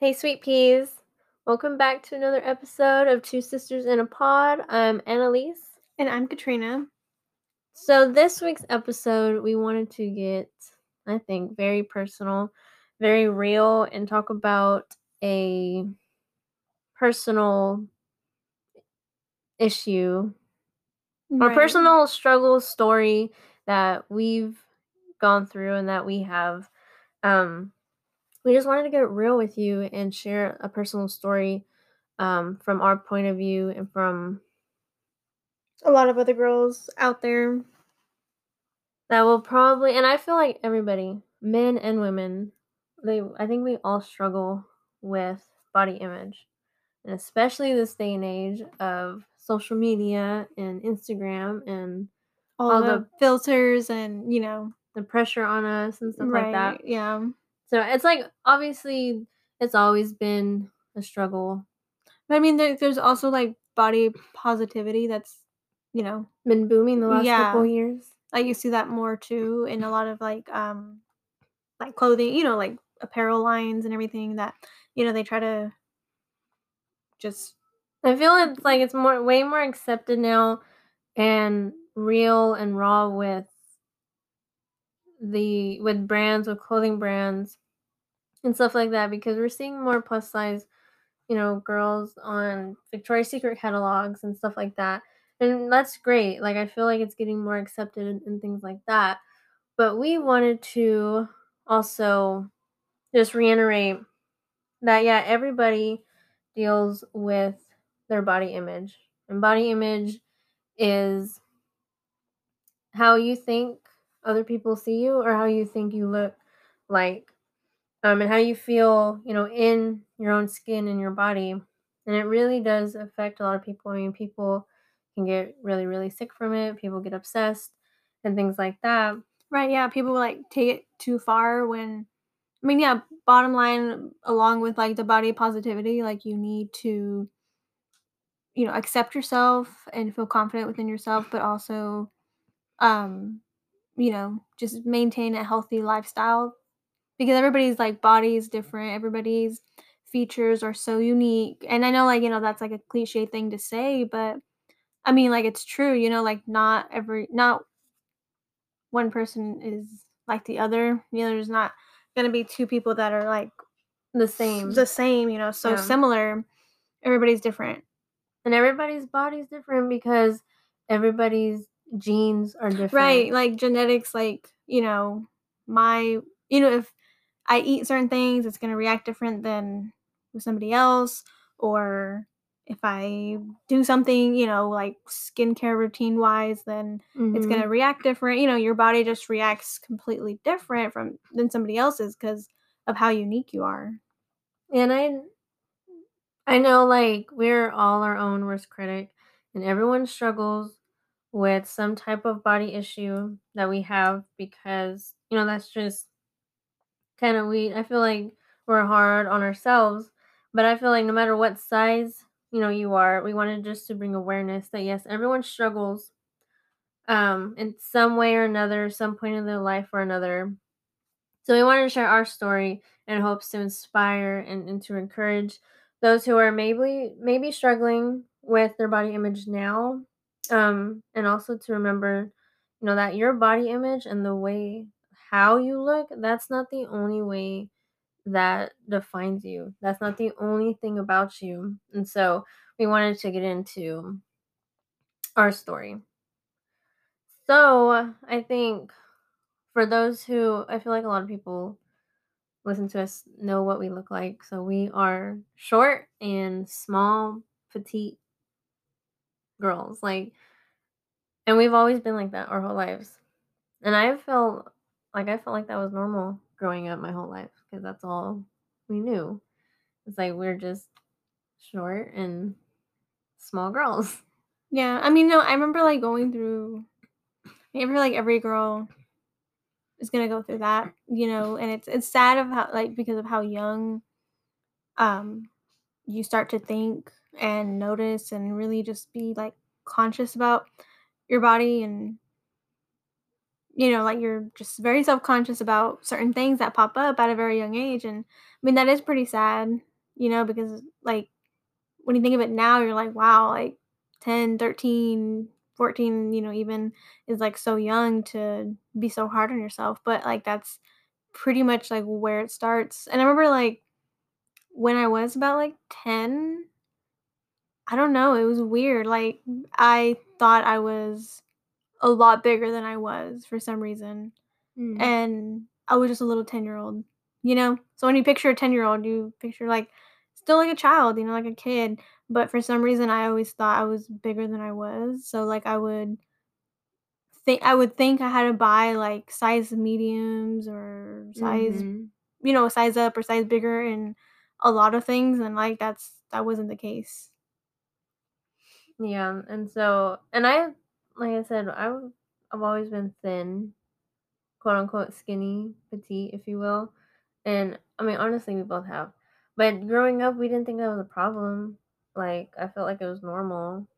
Hey, sweet peas. Welcome back to another episode of Two Sisters in a Pod. I'm Annalise. And I'm Katrina. So, this week's episode, we wanted to get, I think, very personal, very real, and talk about a personal issue or personal struggle story that we've gone through and that we have. Um, we just wanted to get real with you and share a personal story um, from our point of view and from a lot of other girls out there. that will probably and I feel like everybody, men and women, they I think we all struggle with body image. And especially this day and age of social media and Instagram and All, All the, the- filters and, you know, the pressure on us and stuff right. like that. Yeah. So it's like obviously it's always been a struggle. But I mean, there, there's also like body positivity that's, you know, Been booming the last couple years. like you see that more too in a lot of like, um, like clothing, you know, like apparel lines and everything that, you know, they try to just, I feel it's like it's more way more accepted now and real and raw with the with brands with clothing brands and stuff like that because we're seeing more plus size you know girls on Victoria's Secret catalogs and stuff like that and that's great like I feel like it's getting more accepted and, and things like that but we wanted to also just reiterate that yeah everybody deals with their body image and body image is how you think other people see you or how you think you look like um, and how you feel you know in your own skin and your body and it really does affect a lot of people i mean people can get really really sick from it people get obsessed and things like that right. Yeah. People like take it too far when, I mean, yeah, bottom line, along with like the body positivity, like you need to, you know, accept yourself and feel confident within yourself, but also, um, you know, just maintain a healthy lifestyle because everybody's like body is different. Everybody's features are so unique. And I know, like, you know, that's like a cliche thing to say, but I mean, like, it's true, you know, like, not every, not one person is like the other. You know, there's not going to be two people that are like the same the same, you know, so Yeah. similar. Everybody's different. and everybody's body's different because everybody's genes are different Right. Like genetics, like, you know, my, you know, if I eat certain things, it's going to react different than with somebody else. Or if I do something, you know, like skincare routine wise, then it's Mhm. going to react different. You know, your body just reacts completely different from than somebody else's because of how unique you are. And I I know like we're all our own worst critic and everyone struggles with some type of body issue that we have because you know that's just kind of we I feel like we're hard on ourselves, but I feel like no matter what size, you know, you are, we wanted just to bring awareness that yes, everyone struggles um in some way or another, some point in their life or another. So we wanted to share our story in hopes to inspire and, and to encourage those who are maybe maybe struggling with their body image now. Um, and also to remember, you know, that your body image and the way how you look, that's not the only way that defines you. That's not the only thing about you. And so we wanted to get into our story. So I think for those who I feel like a lot of people listen to us know what we look like. So we are short and small, petite girls. Like and we've always been like that our whole lives. And I felt like I felt like that was normal growing up my whole life because that's all we knew. It's like we're just short and small girls. Yeah. I mean, no, I remember like going through, I remember like every girl is gonna go through that, you know, and it's it's sad of how like because of how young um you start to think and notice and really just be like conscious about your body and you know like you're just very self-conscious about certain things that pop up at a very young age and i mean that is pretty sad you know, because like when you think of it now, you're like, wow, like 10, 13, 14, you know, even is like so young to be so hard on yourself. But like that's pretty much like where it starts. And I remember like when I was about like 10, I don't know, it was weird. Like I thought I was a lot bigger than I was for some reason. Mm. And I was just a little 10-year-old, you know? So when you picture a 10-year-old, you picture like still like a child, you know, like a kid. But for some reason I always thought I was bigger than I was. So like I would think I would think I had to buy like size mediums or size, Mhm. you know, size up or size bigger in a lot of things and like that's that wasn't the case. Yeah, and so and I like I said, I w I've always been thin, quote, unquote, "skinny," petite, if you will, and, I mean, honestly, we both have, but growing up, we didn't think that was a problem, like, I felt like it was normal.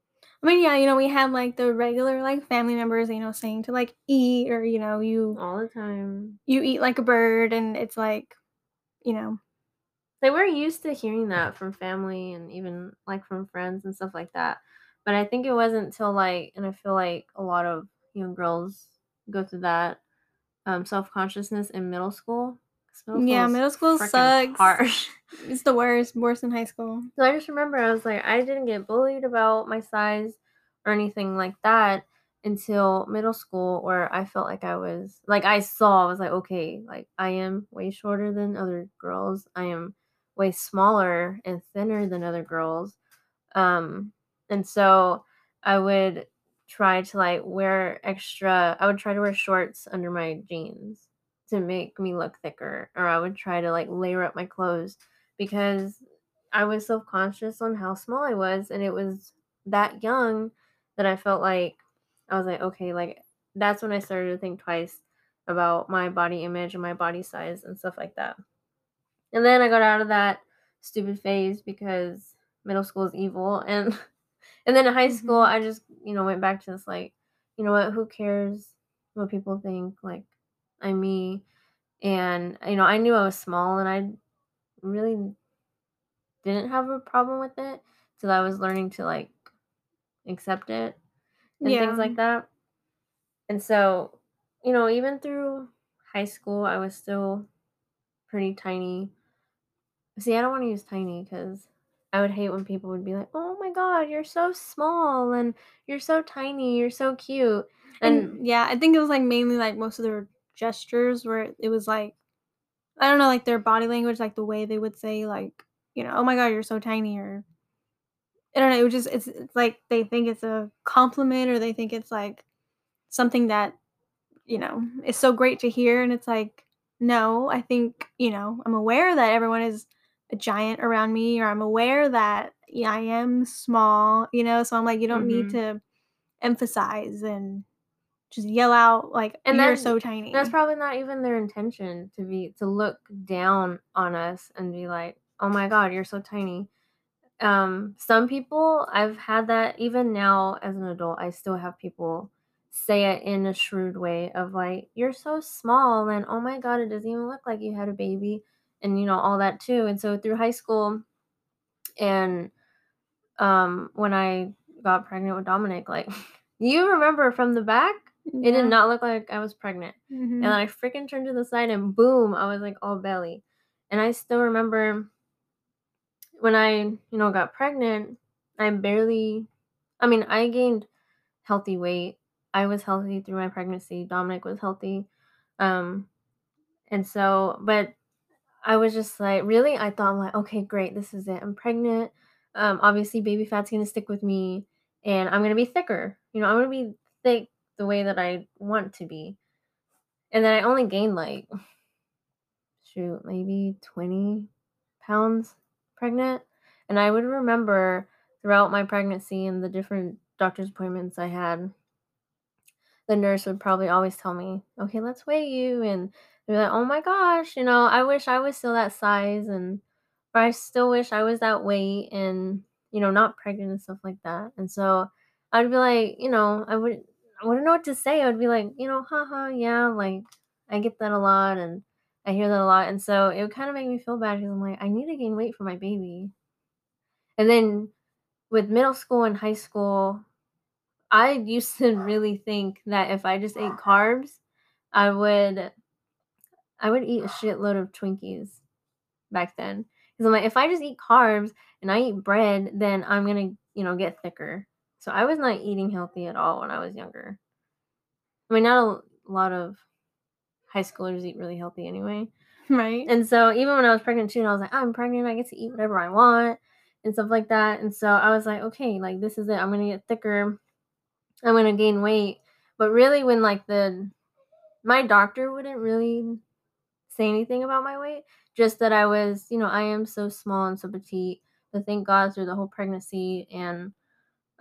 I mean, yeah, you know, we have like the regular like family members, you know, saying to like eat or you know, you All the time. you eat like a bird and it's like, you know, Like, we're used to hearing that from family and even, like, from friends and stuff like that, but I think it wasn't till, like and I feel like a lot of young girls go through that, um, self-consciousness in middle school, middle yeah, middle school sucks. harsh. It's the worst, worse than high school. So I just remember I was like, I didn't get bullied about my size or anything like that until middle school, where I felt like I was like I saw, I was like, okay, like I am way shorter than other girls. I am way smaller and thinner than other girls. Um, and so I would try to like wear extra, I would try to wear shorts under my jeans to make me look thicker, or I would try to like layer up my clothes because I was self-conscious on how small I was, and it was that young that I felt like I was like, "Okay," like, that's when I started to think twice about my body image and my body size and stuff like that. And then I got out of that stupid phase because middle school is evil, and and then in high school, Mhm. I just, you know, went back to this, like, "You know what? Who cares what people think? Like, I'm me." And, you know, I knew I was small, and I really didn't have a problem with it till I was learning to, like, accept it and things like that. And so, you know, even through high school, I was still pretty tiny. See, I don't wanna use tiny because I would hate when people would be like, "Oh my god, you're so small, and you're so tiny, you're so cute." And And yeah, I think it was like mainly like most of their gestures where it was like I don't know, like their body language, like the way they would say like, you know, "Oh my god, you're so tiny," or I don't know, it was just it's it's like they think it's a compliment or they think it's like something that, you know, is so great to hear and it's like, no, I think, you know, I'm aware that everyone is a giant around me or I'm aware that yeah, I am small, you know, so I'm like you don't need mhm. to emphasize and just yell out like And you're so tiny. that's probably not even their intention to be to look down on us and be like, "Oh my god, you're so tiny." Um, some people I've had that even now as an adult, I still have people say it in a shrewd way of like, "You're so small," and, "Oh my god, it doesn't even look like you had a baby," and, you know, all that too, and so through high school and, um, when I got pregnant with Dominic, like, you remember from the back, it did not look like I was pregnant, and then Mhm. I freaking turned to the side and boom, I was, like, all belly, and I still remember when I, you know, got pregnant, I barely I mean, I gained healthy weight. I was healthy through my pregnancy. Dominic was healthy. Um, and so, but I was just like, really? I thought, I'm like, okay, great. This is it. I'm pregnant. Um, obviously, baby fat's to stick with me and I'm to be thicker. You know, I'm to be thick the way that I want to be. And then I only gained like, shoot, maybe 20 pounds pregnant. And I would remember throughout my pregnancy and the different doctor's appointments I had, the nurse would probably always tell me, "Okay, let's weigh you." And they're like, "Oh my gosh, you know, I wish I was still that size and I still wish I was that weight and, you know, not pregnant and stuff like that." And so I'd be like, you know, I would I wouldn't know what to say. I would be like, you know, haha, yeah, like I get that a lot and I hear that a lot, and so it would kinda make me feel bad because I'm like, "I need to gain weight for my baby." And then with middle school and high school, I used to really think that if I just ate carbs, I would I would eat a shitload of Twinkies back then. Because I'm like, if I just eat carbs and I eat bread, then I'm gonna, you know, get thicker. So I was not eating healthy at all when I was younger. I mean, not a lot of high schoolers eat really healthy anyway. Right. And so even when I was pregnant too, and I was like, I'm pregnant, I get to eat whatever I want and stuff like that. And so I was like, okay, like this is it. I'm gonna get thicker. I'm gonna gain weight. But really when like the my doctor wouldn't really say anything about my weight, just that I was, you know, I am so small and so petite. But thank God through the whole pregnancy and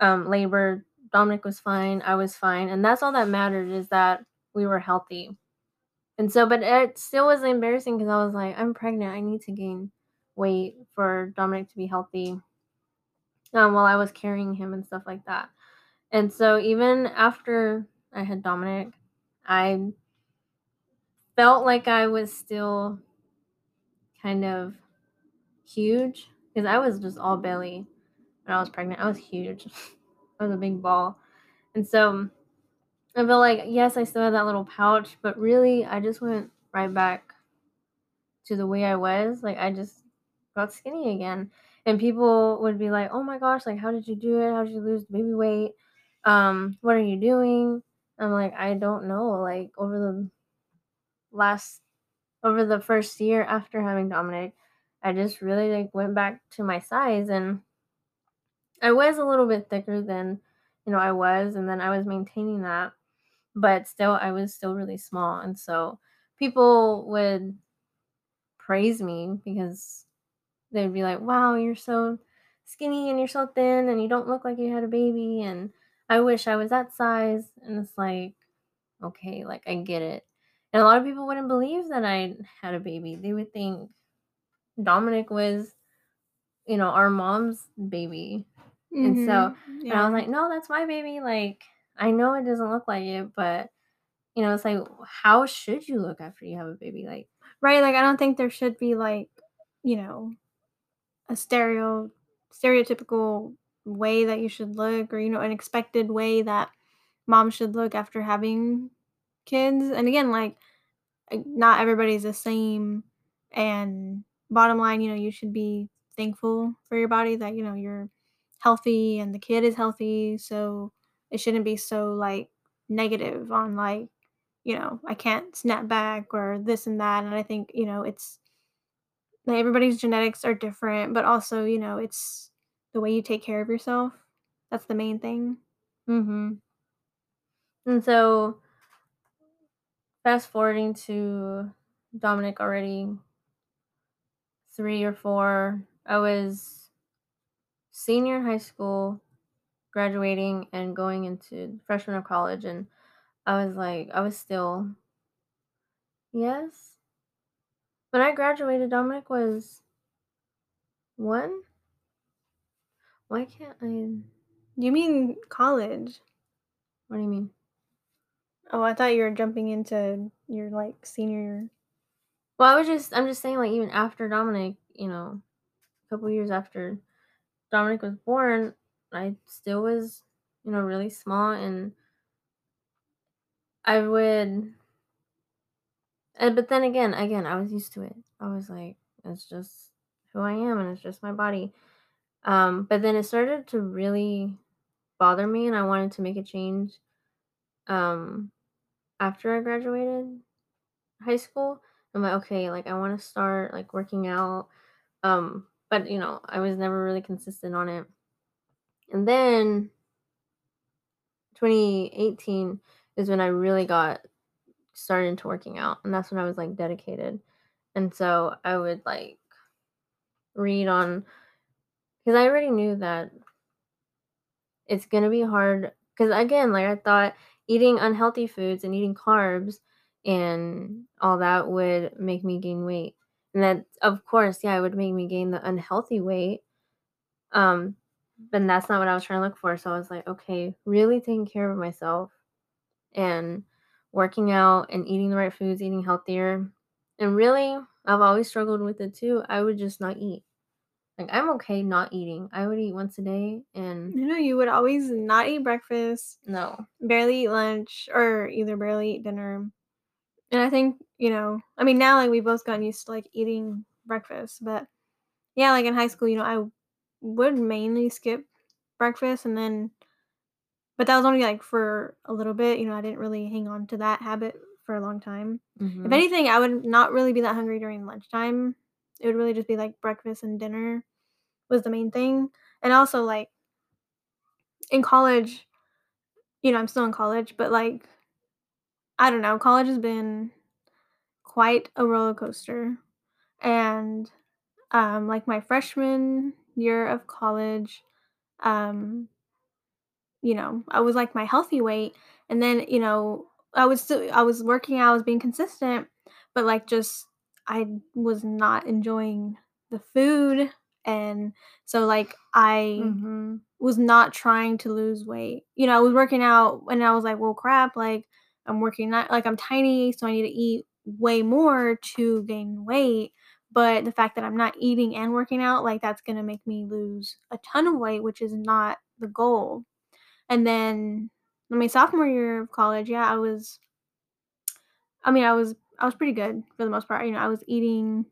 um, labor, Dominic was fine. I was fine. And that's all that mattered is that we were healthy. And so, but it still was embarrassing because I was like, I'm pregnant. I need to gain weight for Dominic to be healthy um, while I was carrying him and stuff like that. And so, even after I had Dominic, I felt like I was still kind of huge because I was just all belly when I was pregnant. I was huge. I was a big ball. And so I felt like, yes, I still had that little pouch, but really, I just went right back to the way I was. Like, I just got skinny again. And people would be like, oh my gosh, like, how did you do it? How did you lose baby weight? Um, what are you doing? I'm like, I don't know. Like, over the last, over the first year after having Dominic, I just really like went back to my size and I was a little bit thicker than, you know, I was, and then I was maintaining that but still I was still really small and so people would praise me because they'd be like, "Wow, you're so skinny and you're so thin and you don't look like you had a baby and I wish I was that size." And it's like, "Okay, like I get it." And a lot of people wouldn't believe that I had a baby. They would think Dominic was, you know, our mom's baby. And so Mhm. and I was like, "No, that's my baby." Like I know it doesn't look like it, but you know, it's like how should you look after you have a baby? Like, Right, like, I don't think there should be, like, you know, a stereo stereotypical way that you should look or, you know, an expected way that mom should look after having kids, and again, like, uh, not everybody's the same, and bottom line, you know, you should be thankful for your body that, you know, you're healthy and the kid is healthy, so it shouldn't be so, like, negative on, like, you know, I can't snap back or this and that, and I think, you know, it's like, everybody's genetics are different, but also, you know, it's the way you take care of yourself. That's the main thing. mhm. And so fast forwarding to Dominic already 3 or 4, I was senior in high school, graduating and going into freshman of college and I was like I was still yes. When I graduated, Dominic was 1? Why can't I You mean college? what do you mean? Oh, I thought you were jumping into your, like, senior Well, I was just I'm just saying, like, even after Dominic, you know, a couple years after Dominic was born, I still was, you know, really small and I would and but then again again, I was used to it. I was like, it's just who I am and it's just my body. Um, but then it started to really bother me and I wanted to make a change um after I graduated high school. I'm like, okay, like I want to start like working out. Um, but you know, I was never really consistent on it. And then 2018 is when I really got started into working out, and that's when I was like dedicated. And so I would like read on because I already knew that it's gonna be hard. Because again, like I thought eating unhealthy foods and eating carbs and all that would make me gain weight. And that, of course, yeah, it would make me gain the unhealthy weight. Um, but that's not what I was trying to look for. So I was like, okay, really taking care of myself and working out and eating the right foods, eating healthier And really, I've always struggled with it too. I would just not eat. Like I'm okay not eating. I would eat once a day and You know, you would always not eat breakfast, no. barely eat lunch, or either barely eat dinner. And I think, you know, I mean, now like we've both gotten used to like eating breakfast, but yeah, like in high school, you know, I would mainly skip breakfast and then, but that was only like for a little bit. You know, I didn't really hang on to that habit for a long time. If Mhm. anything, I would not really be that hungry during lunchtime. It would really just be like breakfast and dinner was the main thing. And also, like in college, you know, I'm still in college, but like, I don't know, college has been quite a roller coaster. And um, like my freshman year of college, um, you know, I was like my healthy weight. And then, you know, I was still, I was working out, I was being consistent, but like just, I was not enjoying the food. And so, like, I Mhm. was not trying to lose weight. You know, I was working out and I was like, well, crap, like, I'm working not like I'm tiny, so I need to eat way more to gain weight. But the fact that I'm not eating and working out, like, that's gonna make me lose a ton of weight, which is not the goal. And then, I mean, sophomore year of college, yeah, I was I mean, I was I was pretty good for the most part, you know, I was eating,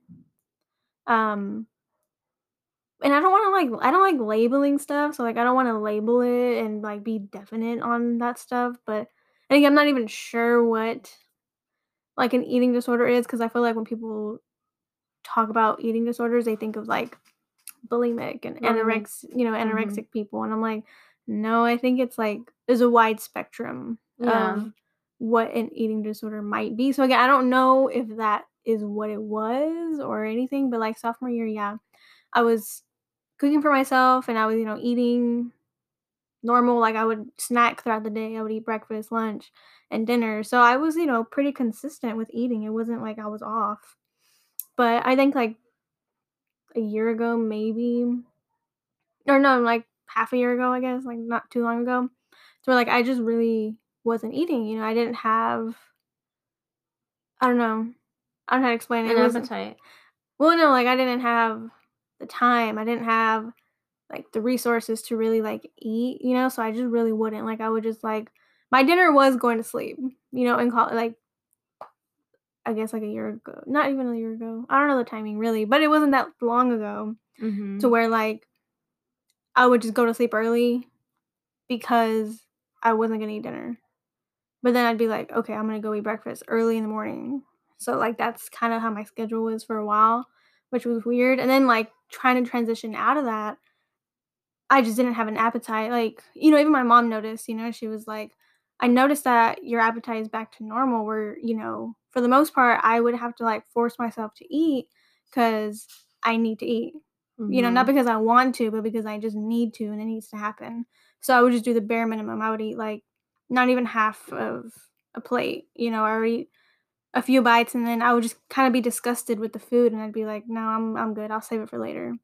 um and I don't wanna, like I don't like labeling stuff, so, like, I don't wanna label it and, like, be definite on that stuff, but I think I'm not even sure what, like, an eating disorder is because I feel like when people talk about eating disorders, they think of, like, bulimic and Bulimic. anorex you know, Mhm. anorexic people, and I'm like, "No, I think it's, like there's a wide spectrum Yeah. of what an eating disorder might be." So, again, I don't know if that is what it was or anything, but, like, sophomore year, yeah, I was cooking for myself and I was, you know, eating normal, like, I would snack throughout the day, I would eat breakfast, lunch, and dinner, so I was, you know, pretty consistent with eating, it wasn't like I was off. But I think, like, a year ago, maybe or no, like, half a year ago, I guess, like, not too long ago, so, like, I just really wasn't eating, you know, I didn't have I don't know. I don't know how to explain it, An it appetite. well, no, like, I didn't have the time, I didn't have, like, the resources to really, like, eat, you know, so I just really wouldn't, like, I would just, like my dinner was going to sleep, you know, in col like, I guess, like, a year ago not even a year ago, I don't know the timing really, but it wasn't that long ago to Mhm. where, like, I would just go to sleep early because I wasn't gonna eat dinner. But then I'd be like, "Okay, I'm gonna go eat breakfast early in the morning." So, like, that's kinda how my schedule was for a while, which was weird, and then, like, trying to transition out of that, I just didn't have an appetite, like, you know, even my mom noticed, you know, she was like, "I noticed that your appetite is back to normal," where, you know, for the most part, I would have to, like, force myself to eat because I need to eat. You know, not Mhm. because I want to, but because I just need to and it needs to happen. So I would just do the bare minimum. I would eat, like, not even half of a plate, you know, I would eat a few bites and then I would just kinda be disgusted with the food and I'd be like, "No, I'm I'm good. I'll save it for later."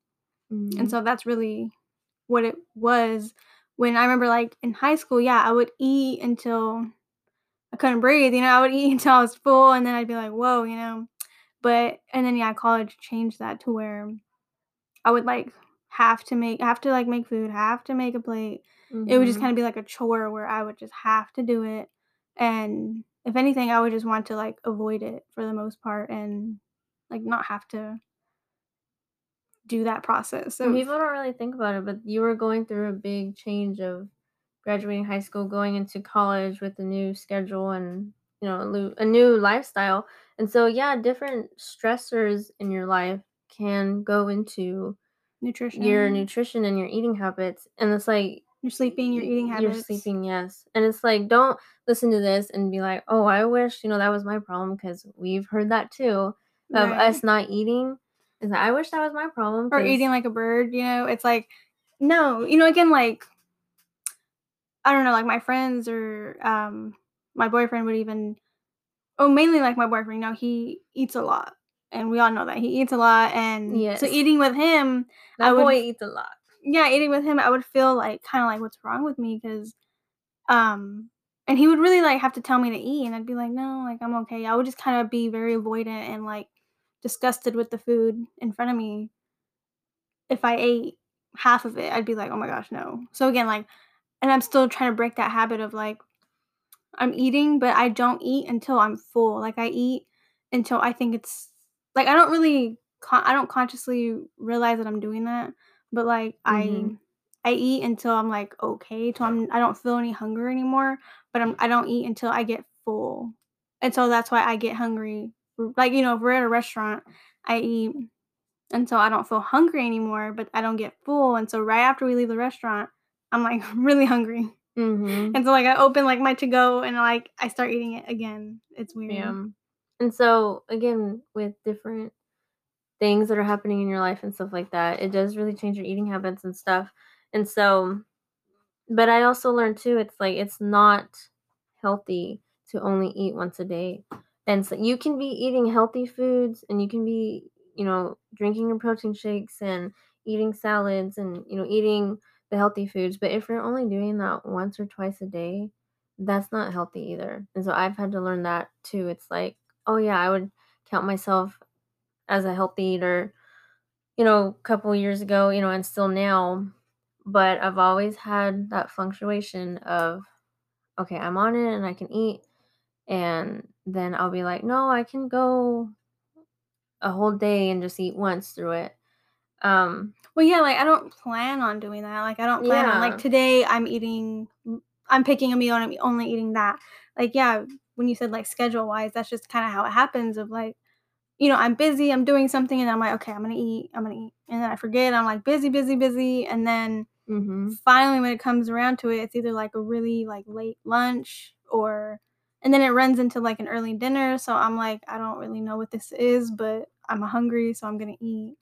And Mhm. so that's really what it was when I remember, like, in high school, yeah, I would eat until I couldn't breathe, you know, I would eat until I was full and then I'd be like, "Whoa," you know? But and then, yeah, college changed that to where I would, like, have to make have to, like, make food, have to make a plate. It would just Mhm. kinda be like a chore where I would just have to do it, and if anything, I would just want to, like, avoid it for the most part and, like, not have to do that process of people don't really think about it, but you were going through a big change of graduating high school, going into college with a new schedule and, you know, a new, lifestyle. And so, yeah, different stressors in your life can go into your nutrition, nutrition and your eating habits. And it's like, your sleeping, your eating you're sleeping, yes. And it's like, don't listen to this and be like, oh, I wish, you know, that was my problem because we've heard that too of Right. us not eating. Is that I wish that was my problem Or eating like a bird, you know? It's like no, you know, again, like, I don't know, like, my friends or, um, my boyfriend would even Oh, mainly, like, my boyfriend, you know, he eats a lot, and we all know that he eats a lot, and so eating with him, I that would boy eats a lot. Yeah, eating with him, I would feel like kinda like, "What's wrong with me?" 'Cause, um, And he would really, like, have to tell me to eat, and I'd be like, "No, like, I'm okay." I would just kinda be very avoidant and, like, disgusted with the food in front of me. If I ate half of it, I'd be like, "Oh my gosh, no." So again, like and I'm still trying to break that habit of, like, I'm eating, but I don't eat until I'm full. Like, I eat until I think it's like, I don't really con I don't consciously realize that I'm doing that, but, like, I Mhm. I eat until I'm, like, okay, till I'm I don't feel any hunger anymore, but I'm I don't eat until I get full. And so that's why I get hungry. Like, you know, if we're at a restaurant, I eat until I don't feel hungry anymore, but I don't get full, and so right after we leave the restaurant, I'm, like, really hungry. Mhm. And so, like, I open, like, my to-go and, like, I start eating it again. It's weird. Yeah. And so, again, with different things that are happening in your life and stuff like that, it does really change your eating habits and stuff. And so but I also learned too, it's like it's not healthy to only eat once a day. And so you can be eating healthy foods and you can be, you know, drinking your protein shakes and eating salads and, you know, eating the healthy foods. But if you're only doing that once or twice a day, that's not healthy either. And so I've had to learn that too. It's like, oh yeah, I would count myself as a healthy eater, you know, a couple years ago, you know, and still now. But I've always had that fluctuation of, okay, I'm on it and I can eat. And then I'll be like, no, I can go a whole day and just eat once through it. Um, Well, yeah, like, I don't plan on doing that, like, I don't plan on like, today I'm eating I'm picking a meal and I'm only eating that. Like, yeah, when you said, like, schedule-wise, that's just kinda how it happens of, like, you know, I'm busy, I'm doing something, and I'm like, "Okay, I'm gonna eat, I'm gonna eat," and then I forget, I'm, like, busy, busy, busy, and then Mhm. finally, when it comes around to it, it's either, like, a really, like, late lunch or and then it runs into, like, an early dinner, so I'm like, "I don't really know what this is, but I'm hungry, so I'm gonna eat."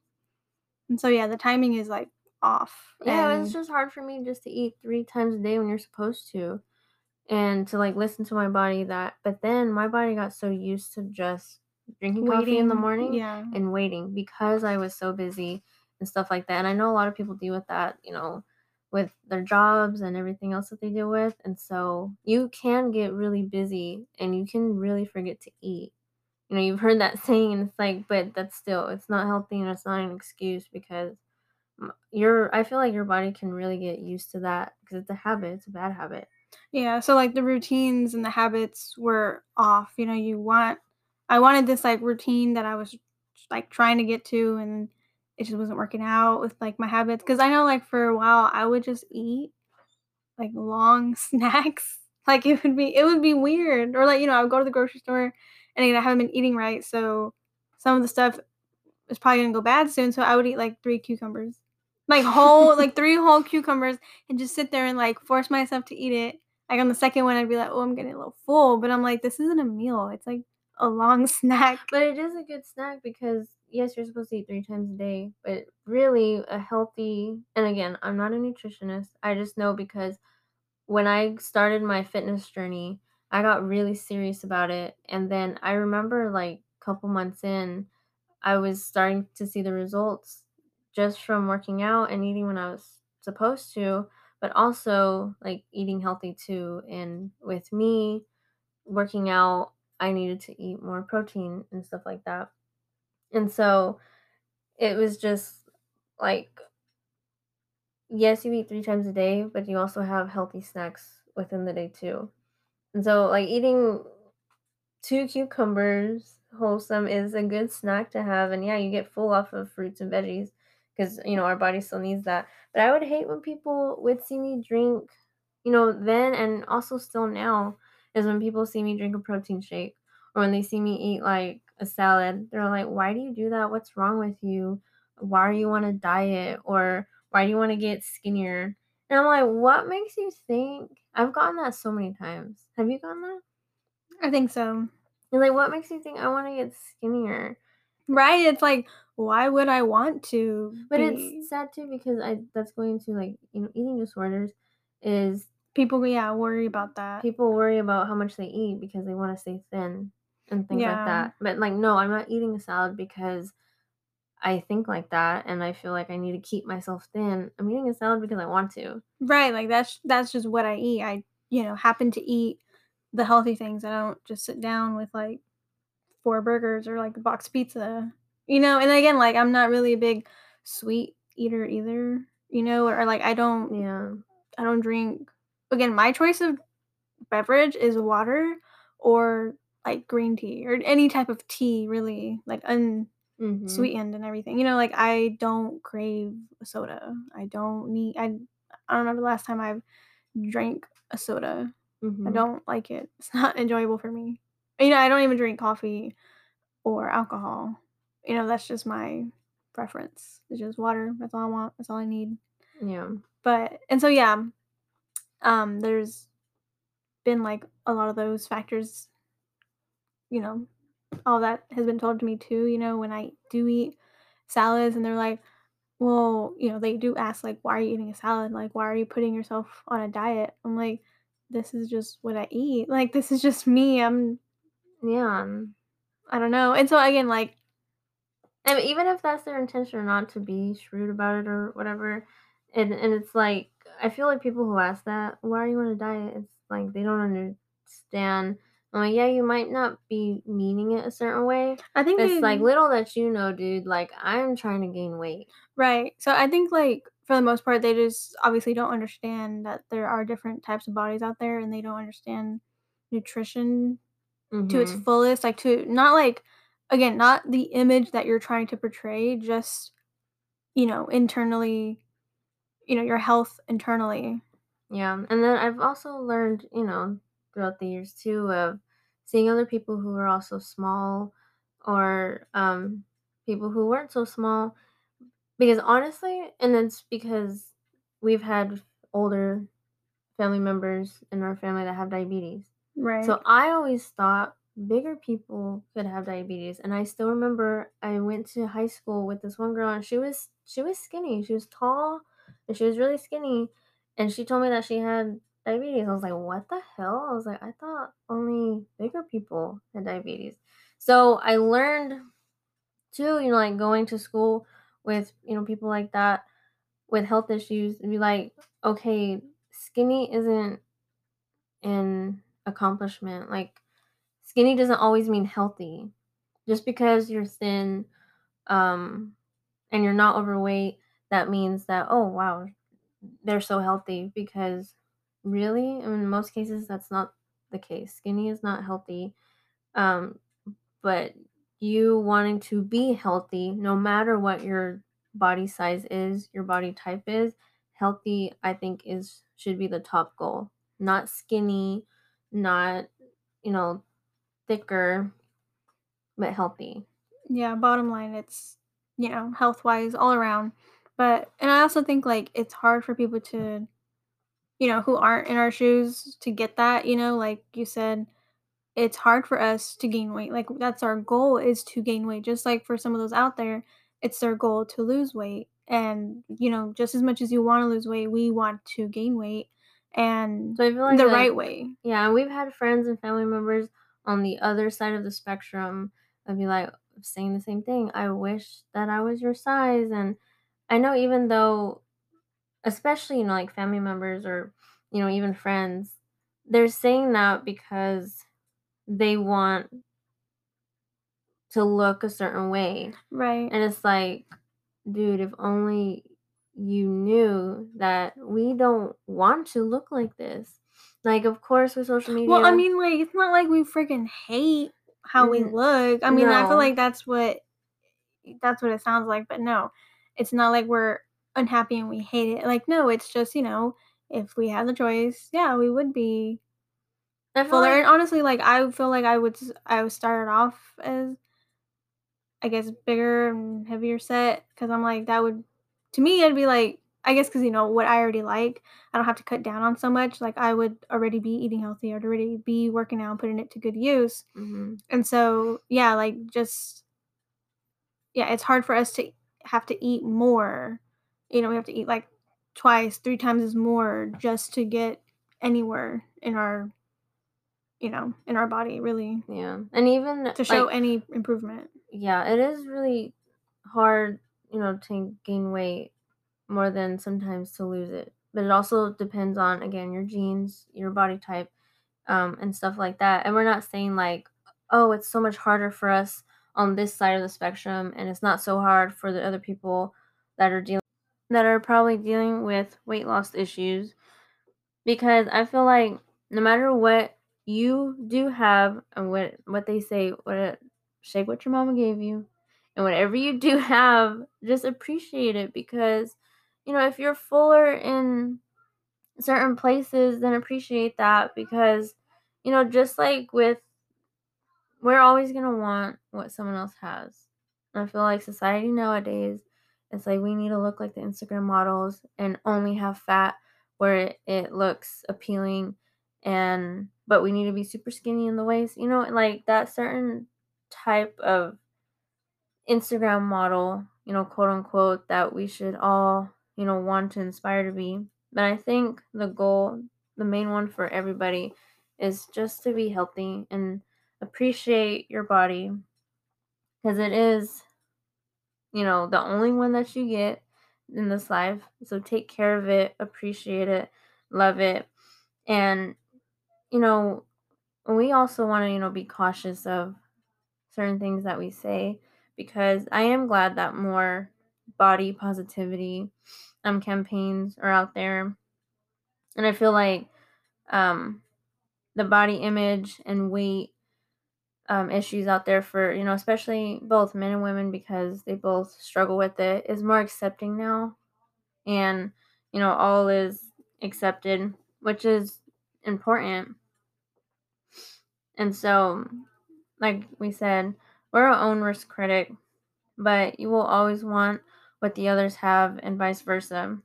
And so, yeah, the timing is, like, off, Yeah, it's just hard for me just to eat 3 times a day when you're supposed to. and to like listen to my body that but then my body got so used to just drinking coffee in the morning yeah. and waiting because I was so busy and stuff like that. And I know a lot of people deal with that, you know, with their jobs and everything else that they deal with. And so you can get really busy and you can really forget to eat. You know, you've heard that saying and it's like, but that's still it's not healthy and it's not an excuse because your I feel like your body can really get used to that because it's a habit, it's a bad habit. Yeah, so, like, the routines and the habits were off, you know, you want I wanted this, like, routine that I was, like, trying to get to, and it just wasn't working out with, like, my habits. Because I know, like, for a while, I would just eat, like, long snacks, like, it would be it would be weird, or, like, you know, I would go to the grocery store, and again, I haven't been eating right, so some of the stuff is probably gonna go bad soon, so I would eat, like, 3 cucumbers. Like, whole like, 3 whole cucumbers and just sit there and, like, force myself to eat it. Like, on the second one, I'd be like, "Oh, I'm getting a little full," but I'm like, "This isn't a meal, it's, like, a long snack." But it is a good snack because yes, you're supposed to eat 3 times a day, but really a healthy and again, I'm not a nutritionist. I just know because when I started my fitness journey, I got really serious about it. And then I remember like a couple months in, I was starting to see the results just from working out and eating when I was supposed to, but also like eating healthy too. And with me working out, I needed to eat more protein and stuff like that. And so it was just like, yes, you eat 3 times a day, but you also have healthy snacks within the day too. And so, like, eating 2 cucumbers wholesome is a good snack to have, and yeah, you get full off of fruits and veggies because you know, our body still needs that. But I would hate when people would see me drink, you know, then and also still now, is when people see me drink a protein shake or when they see me eat, like, a salad, they're like, "Why do you do that? What's wrong with you? Why are you on a diet?" Or, "Why do you wanna get skinnier?" And I'm like, "What makes you think" I've gotten that so many times. Have you gotten that? I think so. And like, what makes you think I wanna get skinnier? Right? It's like, why would I want to But it's sad too because I that's going to like, you know, eating disorders is people, yeah, worry about that. people worry about how much they eat because they wanna stay thin and things like that. But like, no, I'm not eating a salad because I think like that and I feel like I need to keep myself thin. I'm eating a salad because I want to. Right, like, that's that's just what I eat. I, you know, happen to eat the healthy things. I don't just sit down with like 4 burgers or like a box pizza, you know? And again, like I'm not really a big sweet eater either, you know, or like I don't Yeah. I don't drink again, my choice of beverage is water or like green tea or any type of tea really, like Mhm. unsweetened and everything. You know, like I don't crave a soda. I don't need I I don't remember the last time I've drank a soda. I Mhm. don't like it. It's not enjoyable for me. You know, I don't even drink coffee or alcohol. You know, that's just my preference. It's just water. That's all I want. That's all I need. Yeah. But and so yeah, um, there's been like a lot of those factors, you know, all that has been told to me too, you know, when I do eat salads and they're like, well, you know, they do ask like, why are you eating a salad? Like, why are you putting yourself on a diet? I'm like, this is just what I eat. Like, this is just me. I'm, Yeah. I don't know. And so again, like, And even if that's their intention or not to be shrewd about it or whatever, and and it's like I feel like people who ask that, "Why are you on a diet?" It's like they don't understand. I mean, yeah, you might not be meaning it a certain way. I think it's they like little that you know, dude. Like I'm trying to gain weight. Right. So I think like for the most part they just obviously don't understand that there are different types of bodies out there and they don't understand nutrition to its Mhm. fullest, like to not like again, not the image that you're trying to portray, just you know, internally, you know, your health internally. Yeah, and then I've also learned, you know, throughout the years too of seeing other people who are also small or um people who weren't so small because honestly, and it's because we've had older family members in our family that have diabetes. Right. So I always thought bigger people could have diabetes, and I still remember I went to high school with this one girl, and she was she was skinny. She was tall, and she was really skinny, and she told me that she had diabetes. I was like, "What the hell?" I was like, "I thought only bigger people had diabetes." So I learned too, you know, like going to school with you know people like that with health issues, and be like, "Okay, skinny isn't an accomplishment. Like skinny doesn't always mean healthy. Just because you're thin um and you're not overweight, that means that oh wow, they're so healthy because really, in most cases that's not the case. Skinny is not healthy. Um but you wanting to be healthy no matter what your body size is, your body type is, healthy I think is should be the top goal. Not skinny, not, you know, thicker, but healthy. Yeah, bottom line it's you know, health wise all around. But and I also think like it's hard for people to you know, who aren't in our shoes to get that, you know, like you said, it's hard for us to gain weight. Like that's our goal is to gain weight. Just like for some of those out there, it's their goal to lose weight. And you know, just as much as you want to lose weight, we want to gain weight and So I feel like the like right way. yeah, we've had friends and family members on the other side of the spectrum that be like saying the same thing. I wish that I was your size and I know even though especially, you know, like family members or, you know, even friends, they're saying that because they want to look a certain way. Right. And it's like, dude, if only you knew that we don't want to look like this. Like, of course, with social media Well, I mean, like, it's not like we freaking hate how we mm-hmm. look. I mean, I feel like that's what that's what it sounds like, but no. It's not like we're unhappy and we hate it. Like, no, it's just, you know, if we had the choice, yeah, we would be I fuller. like, And honestly, like I feel like I would I would start off as I guess bigger and heavier set because I'm like that would to me it'd be like I guess because you know what I already like I don't have to cut down on so much like I would already be eating healthy I'd already be working out and putting it to good use mhm. and so yeah like just yeah it's hard for us to have to eat more you know we have to eat like twice three times as more just to get anywhere in our you know in our body really yeah, and even to show like, any improvement yeah, it is really hard, you know, to gain weight more than sometimes to lose it. But it also depends on again your genes, your body type, um, and stuff like that. And we're not saying like, oh, it's so much harder for us on this side of the spectrum, and it's not so hard for the other people that are dealing that are probably dealing with weight loss issues. Because I feel like no matter what you do have and what what they say, what it, shake what your mama gave you, and whatever you do have, just appreciate it because you know if you're fuller in certain places, then appreciate that because you know just like with we're always gonna want what someone else has. And I feel like society nowadays, it's like we need to look like the Instagram models and only have fat where it, it looks appealing and but we need to be super skinny in the waist. You know, like that certain type of Instagram model, you know, quote unquote, that we should all, you know, want to inspire to be. But I think the goal, the main one for everybody, is just to be healthy and appreciate your body because it is, you know, the only one that you get in this life. So take care of it, appreciate it, love it. And, you know, we also want to, you know, be cautious of certain things that we say because I am glad that more body positivity um campaigns are out there. And I feel like um the body image and weight um, issues out there for you know especially both men and women because they both struggle with it is more accepting now. And you know all is accepted which is important. And so like we said we're our own worst critic but you will always want what the others have and vice versa.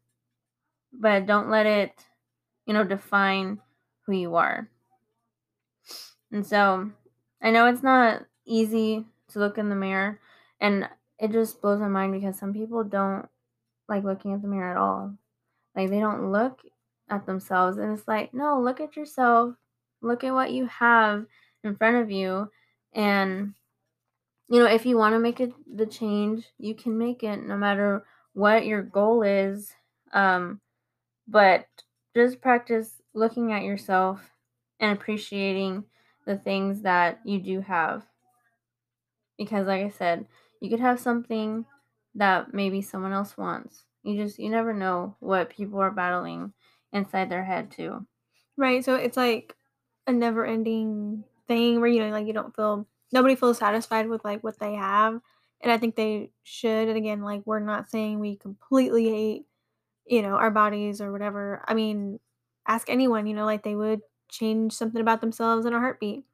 But don't let it you know define who you are. And so I know it's not easy to look in the mirror, and it just blows my mind because some people don't like looking at the mirror at all. Like they don't look at themselves, and it's like, no, look at yourself, look at what you have in front of you, and you know, if you want to make it the change, you can make it no matter what your goal is. Um, but just practice looking at yourself and appreciating the things that you do have. Because like I said, you could have something that maybe someone else wants. You just you never know what people are battling inside their head too. Right. So it's like a never ending thing where you know like you don't feel nobody feels satisfied with like what they have. And I think they should. And again, like we're not saying we completely hate, you know, our bodies or whatever. I mean, ask anyone, you know, like they would change something about themselves in a heartbeat.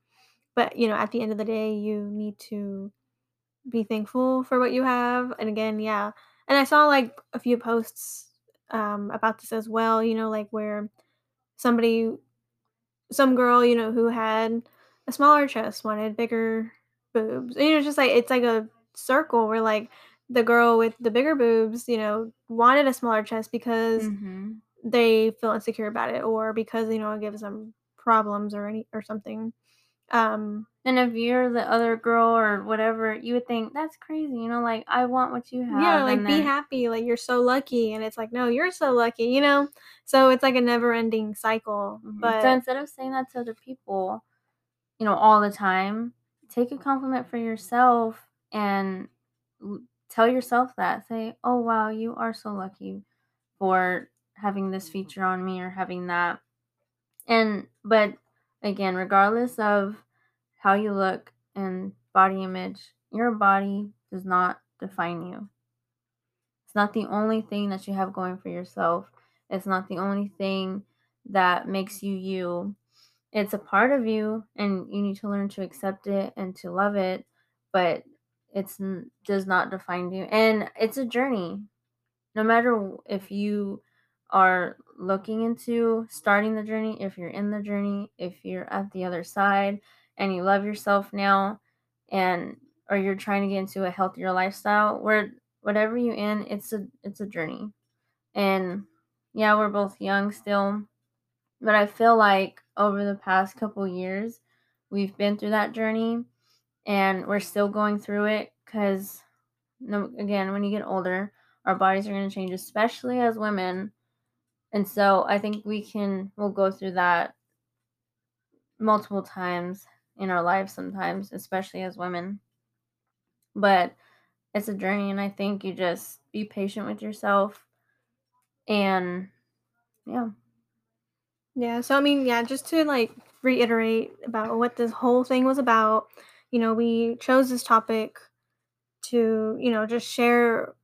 But, you know, at the end of the day, you need to be thankful for what you have. And again, yeah. And I saw like a few posts um, about this as well, you know, like where somebody, some girl, you know, who had a smaller chest wanted bigger boobs. And, you know, just like, it's like a circle where like the girl with the bigger boobs, you know, wanted a smaller chest because Mm-hmm. they feel insecure about it or because, you know, it gives them problems or any or something. Um, And if you're the other girl or whatever, you would think that's crazy, you know, like I want what you have. Yeah, like be then- happy, like you're so lucky, and it's like no, you're so lucky, you know. So it's like a never-ending cycle. Mhm. But so instead of saying that to other people, you know, all the time, take a compliment for yourself and l- tell yourself that. Say, "Oh wow, you are so lucky for having this feature on me or having that." And but again, regardless of how you look and body image, your body does not define you. It's not the only thing that you have going for yourself. It's not the only thing that makes you you. It's a part of you and you need to learn to accept it and to love it, but it's does not define you. And it's a journey. No matter if you are looking into starting the journey, if you're in the journey, if you're at the other side and you love yourself now and or you're trying to get into a healthier lifestyle, where whatever you in, it's a it's a journey. And yeah, we're both young still, but I feel like over the past couple years, we've been through that journey and we're still going through it because, no, again, when you get older, our bodies are going to change, especially as women. And so I think we can, we'll go through that multiple times in our lives sometimes, especially as women. But it's a journey and I think you just be patient with yourself and yeah. Yeah, so I mean, yeah, just to like reiterate about what this whole thing was about, you know, we chose this topic to, you know, just share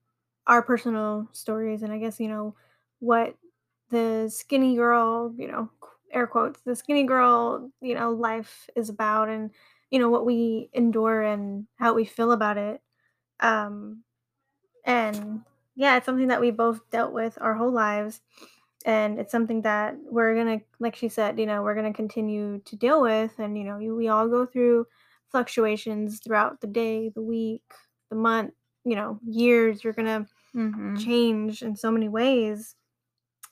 our personal stories and I guess, you know, what the skinny girl, you know, air quotes, the skinny girl, you know, life is about and, you know, what we endure and how we feel about it. Um, and yeah, it's something that we both dealt with our whole lives. And it's something that we're going to, like she said, you know, we're going to continue to deal with. And, you know, we all go through fluctuations throughout the day, the week, the month, you know, years. You're going to Mm-hmm. change in so many ways.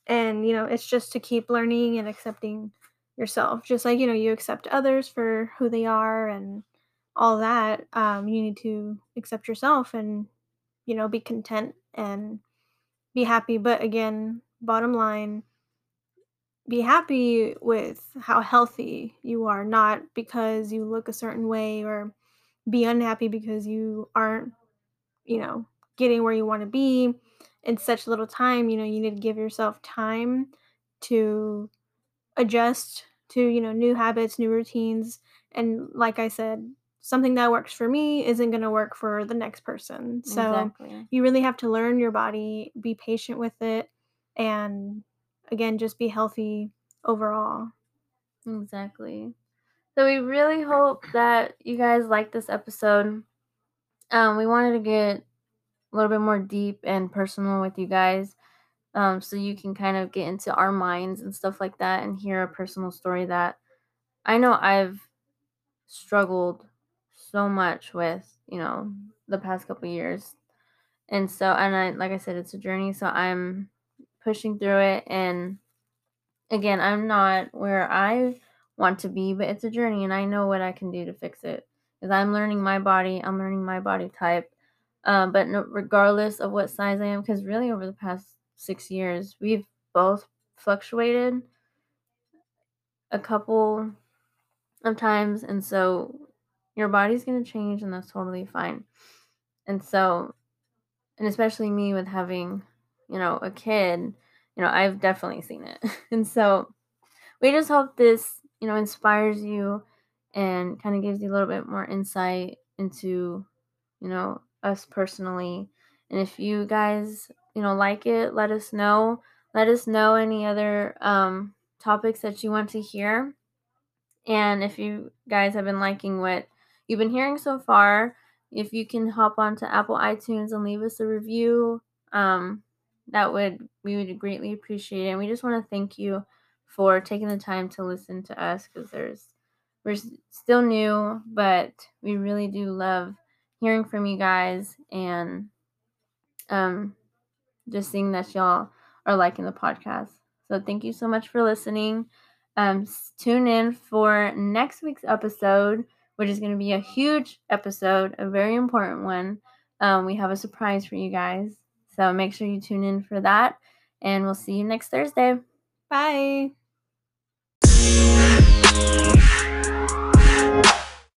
And, you know, it's just to keep learning and accepting yourself. Just like, you know, you accept others for who they are and all that. Um, you need to accept yourself and, you know, be content and be happy. But again, bottom line, be happy with how healthy you are, not because you look a certain way or be unhappy because you aren't, you know, getting where you want to be in such little time. You know, you need to give yourself time to adjust to, you know, new habits, new routines. And like I said, something that works for me isn't going to work for the next person. So Exactly. you really have to learn your body, be patient with it, and again, just be healthy overall. Exactly. So we really hope that you guys like this episode. Um, we wanted to get a little bit more deep and personal with you guys. Um, so you can kind of get into our minds and stuff like that and hear a personal story that I know I've struggled so much with, you know, the past couple years. And so and I like I said it's a journey, so I'm pushing through it and again, I'm not where I want to be, but it's a journey and I know what I can do to fix it. Cuz I'm learning my body, I'm learning my body type. Um, but no, regardless of what size I am cuz really over the past 6 years, we've both fluctuated a couple of times and so your body's going to change and that's totally fine. And so and especially me with having, you know, a kid, you know, I've definitely seen it. and so we just hope this, you know, inspires you and kind of gives you a little bit more insight into, you know, us personally. And if you guys, you know, like it, let us know. Let us know any other um topics that you want to hear. And if you guys have been liking what you've been hearing so far, if you can hop onto Apple iTunes and leave us a review, um, that would we would greatly appreciate it. And we just want to thank you for taking the time to listen to us because there's we're still new, but we really do love hearing from you guys and um, just seeing that y'all are liking the podcast. So thank you so much for listening. Um, tune in for next week's episode, which is going to be a huge episode, a very important one. Um, we have a surprise for you guys. So make sure you tune in for that. And we'll see you next Thursday. Bye.